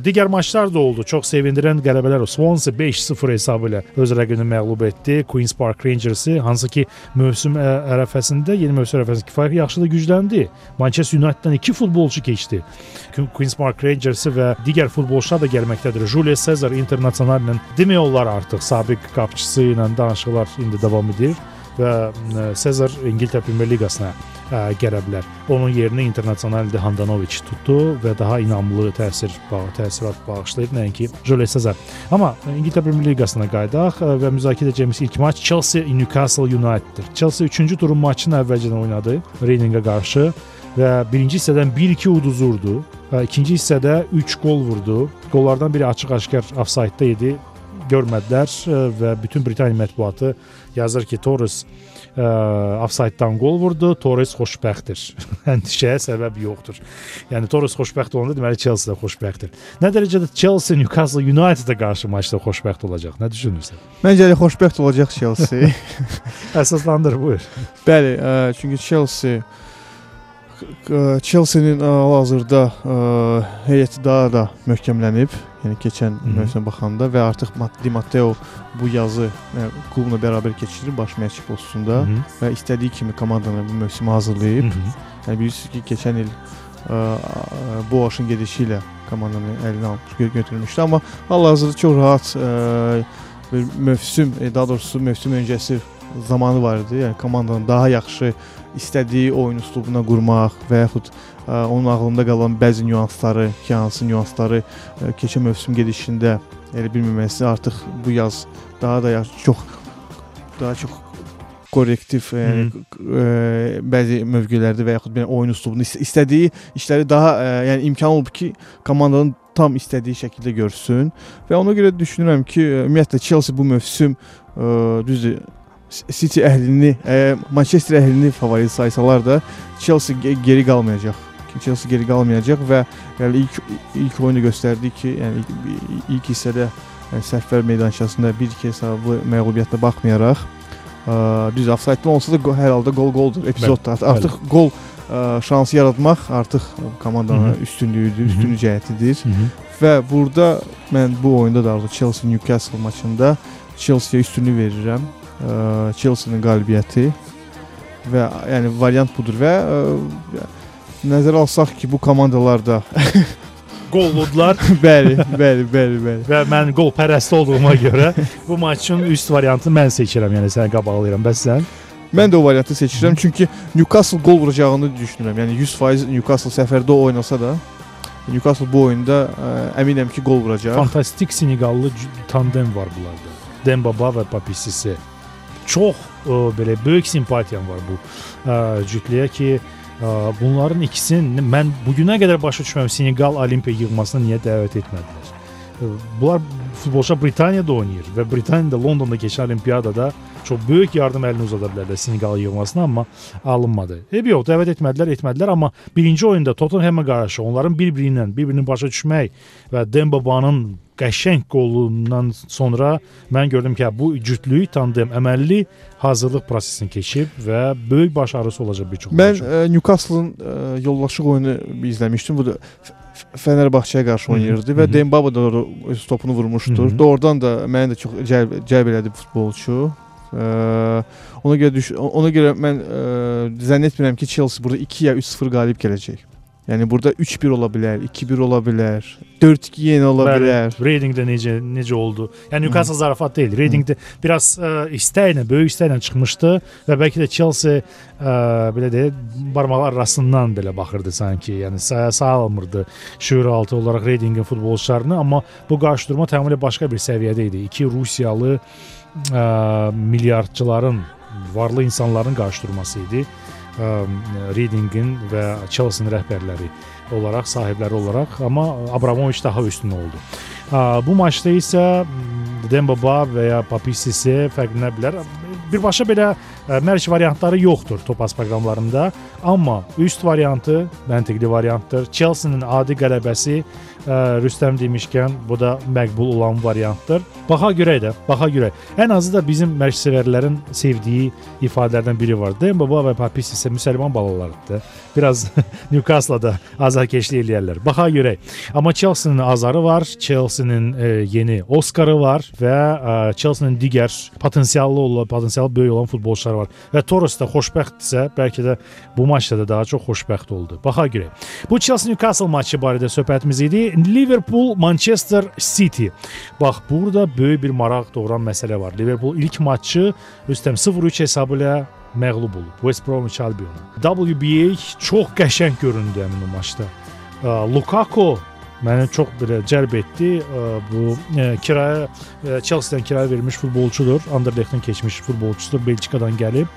Digər maçlar da oldu. Çox sevindirən qələbələr. Swansea 5-0 hesabı ilə öz rəqibini məğlub etdi. Queens Park Rangers-i hansı ki mövsüm ərəfəsində, yeni mövsüm ərəfəsində kifayət yaxşı da gücləndi. Manchester United-dan 2 futbolçu keçdi. Queens Park Rangers-i və digər futbolçular da gəlməkdədir. Julius Caesar internasional ilə demək olar artıq sabiq qapıçısı ilə danışıqlar indi davam edir və Caesar İngiltərə Premyer Liqasına ə, gələ bilər. Onun yerini internasionaldə Handanovic tutdu və daha inamlı təsir bağ təsirat bağışlayır nəinki Julius Caesar. Amma İngiltərə Premyer Liqasına qayıdaq və müzakirə edəcəyimiz ilk maç Chelsea Newcastle United-dir. Chelsea 3-cü turun maçını əvvəlcədən oynadı Reading-ə qarşı və birinci hissədən 1-2 uduzurdu. İkinci hissədə 3 qol vurdu. Qollardan biri açıq-aşkar ofsaydda idi görmədilər və bütün Britaniya mətbuatı yazır ki, Torres ə, ofsayddan qol vurdu, Torres xoşbəxtdir. Əndişəyə səbəb yoxdur. Yəni Torres xoşbəxt olanda deməli Chelsea də xoşbəxtdir. Nə dərəcədə Chelsea Newcastle United-ə qarşı maçda xoşbəxt olacaq? Nə düşünürsən? Məncə elə xoşbəxt olacaq Chelsea. Əsaslandır, buyur. Bəli, ə, çünki Chelsea Chelsea-nin hal-hazırda heyəti daha da möhkəmlənib. Yəni keçən mövsümə baxanda və artıq Di Matteo bu yazı yəni, klubla bərabər keçirir baş məşqçi postunda Hı -hı. və istədiyi kimi komandanı bu mövsümə hazırlayıb. Hı -hı. Yəni bilirsiniz ki, keçən il ə, Boğaşın gedişi ilə komandanı əlinə alıb götürmüşdü, amma hal-hazırda çox rahat ə, bir mövsüm, daha doğrusu mövsüm öncəsi zamanı var idi. Yəni komandanın daha yaxşı istədiyi oyun üslubuna qurmaq və yaxud ə, onun ağlında qalan bəzi nüansları, ki, hansı nüansları ə, keçən mövsüm gedişində elə bilməməsi artıq bu yaz daha da çox daha çox korrektiv yəni ə, bəzi mövqelərdə və yaxud belə oyun üslubunu istədiyi işləri daha ə, yəni imkan olub ki, komandanın tam istədiyi şəkildə görsün. Və ona görə düşünürəm ki, ümumiyyətlə Chelsea bu mövsüm ə, düzdür City əhlini, ə, Manchester əhlini favorit saysalar da Chelsea geri qalmayacaq. Chelsea geri qalmayacaq və yəni ilk ilk oyunu göstərdi ki, yəni ilk, ilk hissədə yəni, səhvlər meydançasında 1-2 hesablı məğlubiyyətə baxmayaraq, ə, düz ofsayddan olsa da hər halda gol goldur epizodda. Bəli, artıq bəli. gol ə, şansı yaratmaq artıq komandanın üstünlüyüdür, üstünlük cəhətidir. Hı -hı. Və burada mən bu oyunda da Chelsea Newcastle maçında Chelsea-yə üstünlük verirəm. Chelsea-nin qalibiyyəti və yəni variant budur və ə, nəzərə alsaq ki, bu komandalar da qolludular. bəli, bəli, bəli, bəli. Və mən qol pərəst olduğuma görə bu maçın üst variantını mən seçirəm, yəni səni qabaqlayıram. Bəs sən? Mən də o variantı seçirəm çünki Newcastle qol vuracağını düşünürəm. Yəni 100% Newcastle səfərdə oynasa da Newcastle bu oyunda ə, əminəm ki, qol vuracaq. Fantastik Senegallı tandem var bunlarda. Dembaba və Papissisi çox ə, belə böyük simpatiyam var bu ə, cütləyə ki, ə, bunların ikisini mən bu günə qədər başa düşmürəm Senegal Olimpiya yığmasına niyə dəvət etmədilər. Bunlar futbolçular Britaniyada oynayır və Britaniyada Londonda keçən olimpiyadada çox böyük yardım əlini uzada bilərlər Senegal yığmasına, amma alınmadı. Eybi yox, dəvət etmədilər, etmədilər, amma birinci oyunda Tottenham-a qarşı onların bir-biri ilə bir-birini başa düşmək və Dembaba'nın qəşəng qolundan sonra mən gördüm ki, bu cütlük tandem əməlli hazırlıq prosesini keçib və böyük başarısı olacaq bir çox. Mən ə, Newcastle-ın yoldaşlıq oyunu izləmişdim. Bu da Fenerbahçe'yə qarşı oynayırdı və Dembaba da öz topunu vurmuşdur. Doğrudan da məni də çox cəlb, cəlb elədi futbolçu. Ə, ona görə düş ona görə mən ə, zənn etmirəm ki, Chelsea burada 2 ya 3-0 qalib gələcək. Yəni burada 3-1 ola bilər, 2-1 ola bilər, 4-2 yenə ola Bəli, bilər. Reading-də necə necə oldu? Yəni Newcastle zarafat deyil. Reading-də biraz ə, istəklə, böyük istəklə çıxmışdı və bəlkə də Chelsea ə, belə deyə barmaqlar arasından belə baxırdı sanki. Yəni saya salmırdı şüur altı olaraq Reading-in futbolçularını, amma bu qarşıdurma tamamilə başqa bir səviyyədə idi. İki Rusiyalı ə, milyardçıların, varlı insanların qarşıdurması idi. Readingin və Chelsea-nin rəhbərləri olaraq, sahibləri olaraq, amma Abramovich daha üstün oldu. Bu maçda isə Dembaba və ya Papissisi fərqlənə bilər. Birbaşa belə ə, mərc variantları yoxdur Topaz proqramlarında, amma üst variantı məntiqli variantdır. Chelsea-nin adi qələbəsi ə, Rüstəm demişkən bu da məqbul olan variantdır. Baxa görək də, baxa görək. Ən azı da bizim mərc sevərlərin sevdiyi ifadələrdən biri var. Demba və Papis isə müsəlman balalarıdır. Biraz Newcastle-da da azarkeşlik eləyərlər. Baxa görək. Amma Chelsea-nin azarı var, Chelsea-nin e, yeni Oscarı var və e, Chelsea-nin digər potensiallı olan, potensial böyük olan futbolçuları var. Və Torres da xoşbəxtdirsə, bəlkə də bu maçda da daha çox xoşbəxt oldu. Baxa görək. Bu Chelsea Newcastle maçı barədə söhbətimiz idi. Liverpool Manchester City. Bax, burada böyük bir maraq doğuran məsələ var. Liverpool ilk maçı Rüstəm 0-3 hesabı ilə məğlub olub West Bromwich Albion-a. WBA çox qəşəng göründü həmin o maçda. Lukaku məni çox belə cəlb etdi. Bu e, kirayə e, Chelsea-dən kirayə verilmiş futbolçudur. Anderlecht-dən keçmiş futbolçudur. Belçikadan gəlib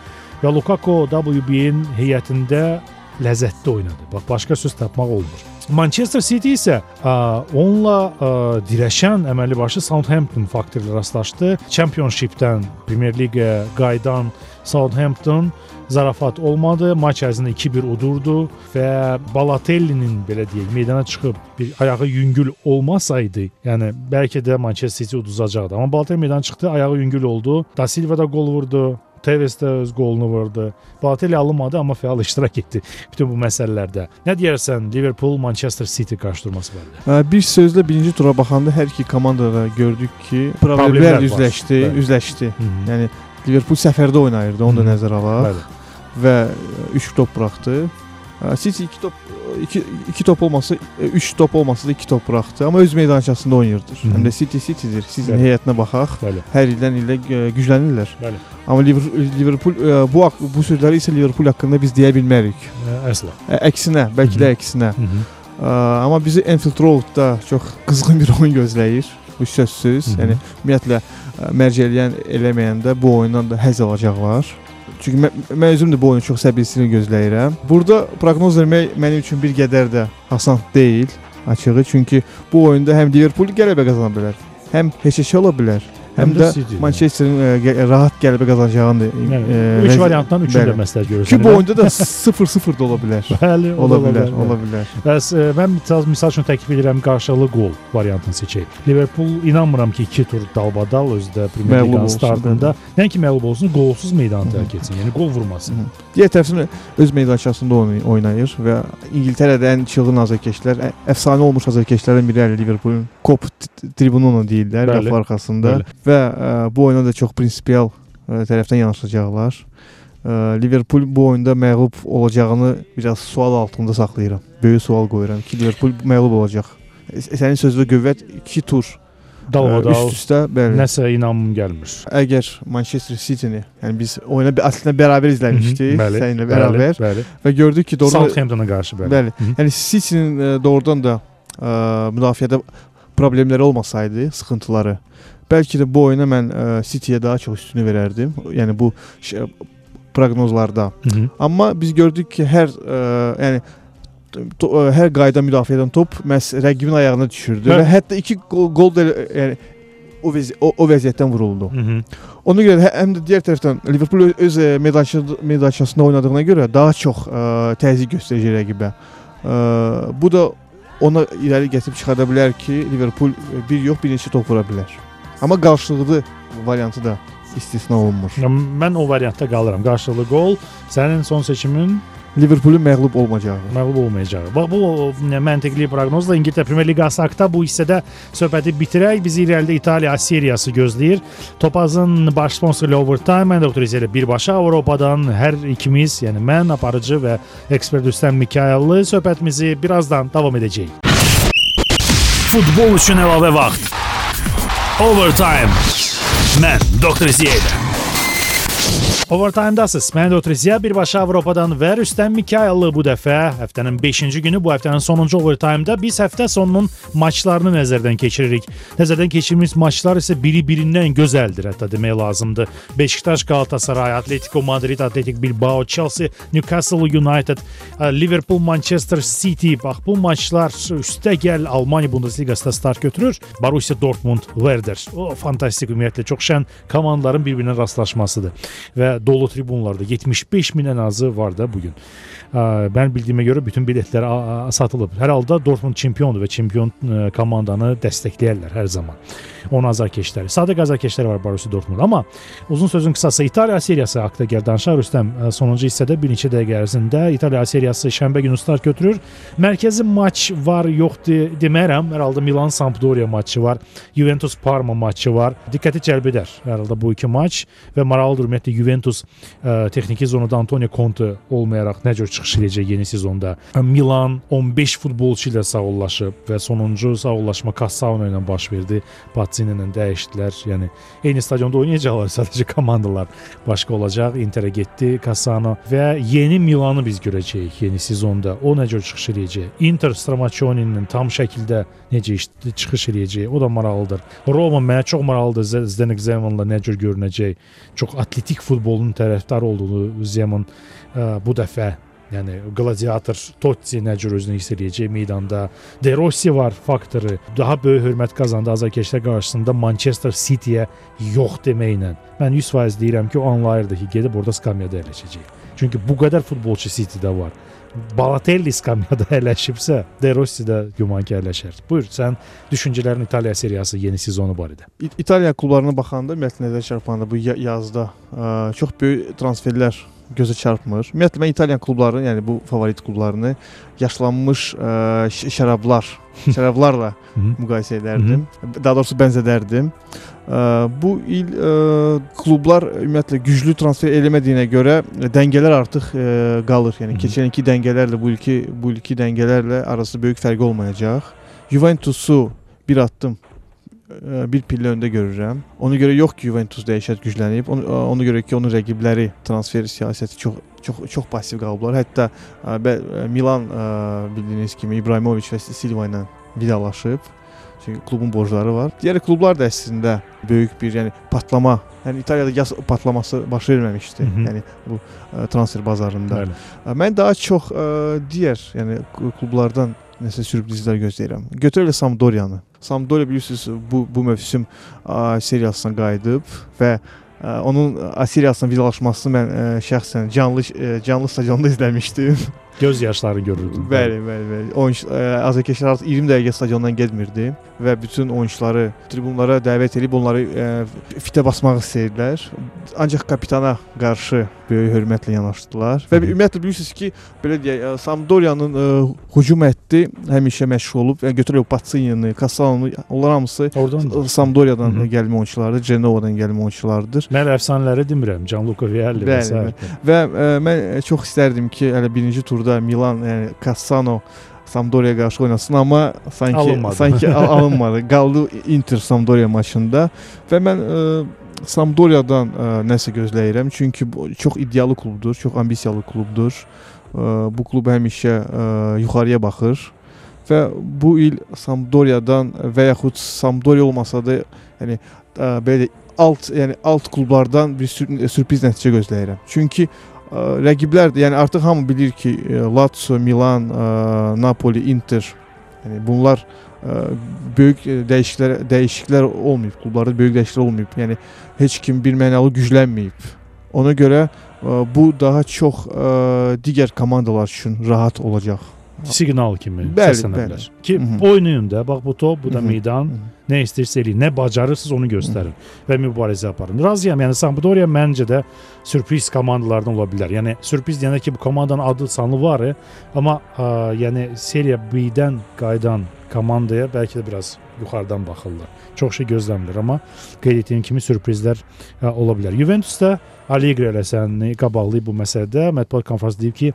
və Lukaku WBA-in heyətində ləzzətli oynadı. Bax başqa söz tapmaq olmur. Manchester City isə ə, onunla ə, dirəşən əməli başı Southampton faktorla rastlaşdı. Championship-dən Premier Liqaya qayıdan Southampton zarafat olmadı. Maç ərzində 2-1 udurdu və Balotelli'nin belə deyək, meydana çıxıb bir ayağı yüngül olmasaydı, yəni bəlkə də Manchester City uduzacaqdı. Amma Balotelli meydana çıxdı, ayağı yüngül oldu. Da Silva da gol vurdu. Tevez də öz qolunu vurdu. Balotelli alınmadı, amma fəal iştirak etdi bütün bu məsələlərdə. Nə deyərsən Liverpool Manchester City qarşıdurması barədə? Bir sözlə birinci tura baxanda hər iki komanda da gördük ki, problemlər üzləşdi, var. üzləşdi. Hı -hı. Yəni Liverpool səfərdə oynayırdı, onu da nəzərə alaq. Bəli. Və 3 top buraxdı. City 2 top 2 2 top olmasa 3 top olmasa da 2 top buraxdı, amma öz meydançasında oynayırdı. Həm də City City'dir. Sizin heyətinə baxaq. Bəli. Hər ildən ilə güclənirlər. Bəli. Amma Liverpool bu bu sözləri isə Liverpool haqqında biz deyə bilmərik. Əsla. Əksinə, bəlkə də əksinə. Hı -hı. Amma bizi Anfield Road-da çox qızğın bir oyun gözləyir. Bu sözsüz. Hı -hı. Yəni ümumiyyətlə mərc eləyən eləməyəndə bu oyundan da həzz alacaqlar. Çünki mən, mən özüm də bu oyunu çox səbirsizliklə gözləyirəm. Burada proqnoz vermək mənim üçün bir qədər də asan deyil açığı. Çünki bu oyunda həm Liverpool qələbə qazana bilər, həm heç-heç ola bilər. Həm, həm də City, Manchesterin yəni. rahat qələbə qazanacağını yəni, 3 variantdan 3-ünü də məsləhət görürsən. Ki bu oyunda da 0-0 da ola bilər. Bəli, ola bilər, ola bilər. Bəs ə, mən misal, misal üçün təklif edirəm qarşılıqlı qol variantını seçək. Liverpool inanmıram ki 2 tur dalbadal özdə Premier Liqanın startında nəinki məğlub olsun, qolsuz meydana tərk etsin. Yəni qol vurmasın. Digər tərəfdən öz meydançasında oynayır və İngiltərədə ən çılğın azarkeşlər, əfsanə olmuş azarkeşlərdən biri Liverpoolun Kop tribununu deyirlər, qapı arxasında. Bəli və ə, bu oyuna da çox prinsipial ə, tərəfdən yanaşacaqlar. Ə, Liverpool bu oyunda məğlub olacağını biraz sual altında saxlayıram. Böyük sual qoyuram ki, Liverpool məğlub olacaq. Sənin sözünə qüvvət 2 tur dalbadal üst-üstə bəli. Nəsə inanmım gəlmir. Əgər Manchester City-ni, yəni biz oyuna əslində bərabər izləmişdik Hı -hı, səninlə bərabər bəli, bəli. və gördük ki, doğrudan Southamptona qarşı bəli. Bəli. Hı -hı. Yəni City-nin doğrudan da ə, müdafiədə problemləri olmasaydı, sıxıntıları Bəlkə də bu oyuna mən ə, City-yə daha çox üstünü verərdim. Yəni bu şey, proqnozlarda. Hı -hı. Amma biz gördük ki, hər ə, yəni to, ə, hər qayda müdafiə edən top məhz rəqibin ayağına düşürdü hə. və hətta 2 gol, gol da yəni o, vəzi o, o vəziyyətdən vuruldu. Hı -hı. Ona görə hə, həm də digər tərəfdən Liverpool öz meydançasında oynadığına görə daha çox ə, təzyiq göstərəcək rəqibə. Ə, bu da ona irəli gətirib çıxarda bilər ki, Liverpool bir yox, bir neçə top vura bilər. Amma qarşılıqlı variantı da istisna olunmur. Mən o variantda qalıram. Qarşılıqlı qol. Sənin son seçimin Liverpoolun məğlub olmayacağı. Məğlub olmayacağı. Bax bu məntiqli proqnozla İngiltərə Premyer Liqası haqqında bu hissədə söhbəti bitirək. Bizi irəlidə İtaliya seriyası gözləyir. Topazın baş sponsoru Overtime, mən doktor ilə birbaşa Avropadan hər ikimiz, yəni mən, aparıcı və ekspert Rüstəm Mikayıllı söhbətimizi birazdan davam edəcəyik. Futbol üçün əlavə vaxt. Overtime. Mən Doktor Ziyədə. Overtime-dasınız. Mən də Otrisiya birbaşa Avropadan və Rüstəm Mikayıllı bu dəfə həftənin 5-ci günü bu həftənin sonuncu overtime-da biz həftə sonunun maçlarını nəzərdən keçiririk. Nəzərdən keçirmiş maçlar isə biri-birindən gözəldir, hətta demək lazımdır. Beşiktaş, Galatasaray, Atletico Madrid, Atletic Bilbao, Chelsea, Newcastle United, Liverpool, Manchester City. Bax bu maçlar üstə gəl Almaniya Bundesliqasında start götürür. Borussia Dortmund, Werder. O fantastik ümumiyyətlə çox şən komandaların bir-birinə rastlaşmasıdır və dolu tribunlarda 75 min ən azı var da bu gün. Ben bildiyimə görə bütün biletlər satılıb. Hər halda Dortmund çempiondur və çempion komandanı dəstəkləyərlər hər zaman. 10 azarkeşləri. Sadə azarkeşləri var Borussia Dortmund. Amma uzun sözün qısası İtaliya seriyası haqqında gəl danışaq Rüstəm. Sonuncu hissədə bir neçə dəqiqə ərzində İtaliya seriyası şənbə günü start götürür. Mərkəzi maç var, yoxdur demərəm. Hər halda Milan Sampdoria maçı var. Juventus Parma maçı var. Diqqəti cəlb edər. Hər halda bu iki maç və maraqlıdır ümumiyyətlə Juventus ə, texniki zonada Antonio Conte olmayaraq nə cür çıxış edəcək yeni sezonda. Milan 15 futbolçu ilə sağollaşıb və sonuncu sağollaşma Cassano ilə baş verdi. Pazzini ilə dəyişdilər. Yəni eyni stadionda oynayacaqlar, sadəcə komandalar başqa olacaq. Interə getdi Cassano və yeni Milanı biz görəcəyik yeni sezonda. O nə cür çıxış edəcək? Inter Stramaccioni'nin tam şəkildə necə çıxış edəcək? O da maraqlıdır. Roma mənə çox maraqlıdır. Zdenek Zemanla nə cür görünəcək? Çox atletik futbolun tərəfdarı olduğunu Zeman ə, bu dəfə Yəni qladiator Totti nə cür özünü hiss eləyəcək meydanda. De Rossi var faktoru. Daha böyük hörmət qazandı azarkeşlər qarşısında Manchester City-yə yox deməklə. Mən 100% deyirəm ki, o anlayırdı ki, gedib orada skamyada əyləşəcək. Çünki bu qədər futbolçu City-də var. Balatelli skamyada əyləşibsə, De Rossi də güman ki, əyləşər. Buyur, sən düşüncələrin İtaliya seriyası yeni sezonu barədə. İtaliya klublarına baxanda ümumiyyətlə nəzər çarpanda bu yazda ə, çox böyük transferlər gözə çarpmır. Ümumiyyətlə mən İtaliyan klublarını, yəni bu favorit klublarını yaşlanmış ə, şərablar, şərablarla müqayisə edərdim. Daha doğrusu bənzədərdim. Ə, bu il ə, klublar ümumiyyətlə güclü transfer eləmədiyinə görə dəngələr artıq ə, qalır. Yəni keçən ilki dəngələrlə bu ilki bu ilki dəngələrlə arasında böyük fərq olmayacaq. Juventusu bir addım bir pillə öndə görürəm. Ona görə yox ki, Juventus dəhşət güclənib. Ona, ona görə ki, onun rəqibləri transfer siyasəti çox çox çox passiv qalıblar. Hətta Milan bildiyiniz kimi İbrahimovic və Silva ilə vidalaşıb. Çünki klubun borcları var. Digər klublar da əslində böyük bir, yəni patlama, yəni İtaliyada yaz patlaması baş verməmişdi. Hı -hı. Yəni bu ə, transfer bazarında. Bəli. Mən daha çox ə, digər, yəni klublardan nəsə sürprizlər gözləyirəm. Götür elə Sampdoriyanı. Sampdoria bilirsiniz bu bu mövsüm ə, seriyasına qayıdıb və ə, onun seriyasına vidalaşmasını mən ə, şəxsən canlı ə, canlı stadionda izləmişdim. Göz yaşları görürdüm. Bəli, bəli, bəli. Oyuncu azərkeşlər artıq 20 dəqiqə stadiondan getmirdi və bütün oyunçuları tribunlara dəvət edib onları ə, fitə basmaq istəyirdilər. Ancaq kapitana qarşı böyük hörmətlə yanaşdılar. Və ümumiyyətlə bilirsiniz ki, belə deyək, Sampdoriyanın hücum hətti həmişə məşğul olub. Yəni götürək Pazzini, Cassalonu, onlar hamısı Oradan Sampdoriyadan gəlmə oyunçulardır, Genovadan gəlmə oyunçulardır. Mən əfsanələri demirəm, Gianluca Vialli və s. Və ə, mən çox istərdim ki, hələ birinci turda Milan, yəni Cassano Sampdoriya qarşı oynasın, amma sanki alınmadı. sanki al alınmadı. Qaldı Inter Sampdoria maçında və mən ə, Sampdoriyadan ə, nəsə gözləyirəm. Çünki bu çox iddialı klubdur, çox ambisiyalı klubdur. Ə, bu klub həmişə ə, yuxarıya baxır və bu il Sampdoriyadan və yaxud Sampdoria olmasa da, yəni ə, belə alt, yəni alt klublardan bir sür sürpriz nəticə gözləyirəm. Çünki rəqiblər də, yəni artıq hamı bilir ki, Lazio, Milan, Napoli, Inter, yəni bunlar böyük dəyişikliklər dəyişikliklər olmayıb, klublarda böyük dəyişikliklər olmayıb. Yəni heç kim bir mənalı güclənməyib. Ona görə bu daha çox digər komandalar üçün rahat olacaq. Siqnal kimi Bəli, səslənə bilər. Ki Hı -hı. oynayın da, bax bu top, bu da Hı -hı. meydan. Hı -hı. Nə istəyirsə eləyin, nə bacarırsınız onu göstərin və mübarizə aparın. Razıyam, yəni Sampdoria məncə də sürpriz komandalardan ola bilər. Yəni sürpriz deyəndə ki, bu komandanın adı sanı var, amma ə, yəni seriya B-dən qayıdan komandaya bəlkə də biraz yuxarıdan baxırlar. Çox şey gözləmirlər, amma qeyd etdiyim kimi sürprizlər ə, ola bilər. Juventus da Allegri eləsəni qabaqlayıb bu məsələdə mətbuat konfransında deyib ki,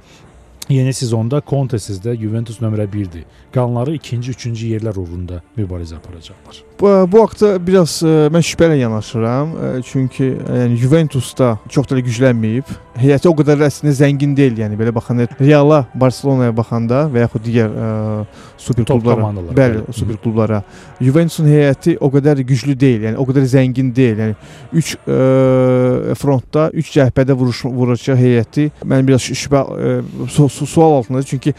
Yeni sezonda Conte-sizdə Juventus nömrə 1-dir. Qanları ikinci, üçüncü yerlər uğrunda mübarizə aparacaqlar. Bu, bu haqda biraz ə, mən şübhə ilə yanaşıram. Ə, çünki yəni Juventus da çox da güclənməyib. Heyəti o qədər də əslində zəngin deyil, yəni belə baxanda Reala, Barselonaya baxanda və yaxud digər ə, super klublara, bəli, super klublara Juventusun heyəti o qədər güclü deyil, yəni o qədər zəngin deyil. Yəni 3 frontda, 3 cəhbədə vuruş vuracaq heyəti mən biraz şübhə ə, su, su, sual altındadır. Çünki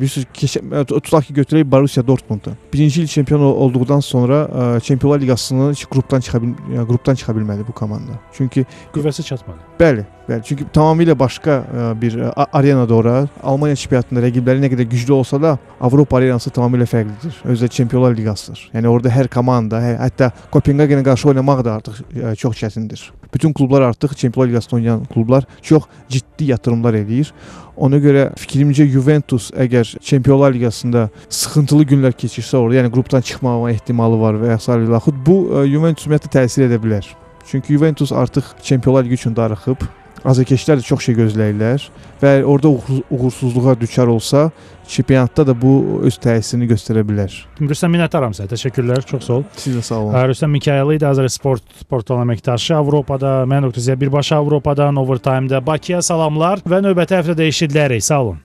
bilirsiniz tutaq ki götürək Borussia Dortmundu. Birinci il çempion ol- olduqdan sonra ə, Çempionlar Liqasının heç qrupdan çıxa bil yəni, qrupdan çıxa bilmədi bu komanda. Çünki Qüvvəsi çatmadı. Bəli, bəli. Çünki tamamilə başqa ə, bir ə, a- arenada ora. Almaniya çempionatında rəqibləri nə qədər güclü olsa da, Avropa arenası tamamilə fərqlidir. Özü də Çempionlar Liqasıdır. Yəni orada hər komanda, hər, hətta Kopenhagenə qarşı oynamaq da artıq ə, çox çətindir. Bütün klublar artıq Çempionlar Liqasında oynayan klublar çox ciddi yatırımlar eləyir. Ona görə fikrimcə Juventus əgər Çempionlar Liqasında sıxıntılı günlər keçirsə orada, yəni qrupdan çıxmama ehtimalı var və ya sair yaxud bu ə, Juventus ümumiyyətlə təsir edə bilər. Çünki Juventus artıq Çempionlar Ligi üçün darıxıb. Azərkeşlər də çox şey gözləyirlər və orada uğur- uğursuzluğa düçar olsa, çempionatda da bu öz təsirini göstərə bilər. Rüstəm minnətdaram sənə. Təşəkkürlər. Çox sağ ol. Siz də sağ olun. Rüstəm Mikayəli idi Azər Sport portalının əməkdaşı Avropada, mən Ötüzə birbaşa Avropadan Overtime-da Bakıya salamlar və növbəti həftə dəyişidlərik. Sağ olun.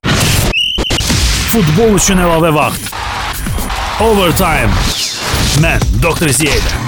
Futbol üçün əlavə vaxt. Overtime. Mən Doktor Ziyədə.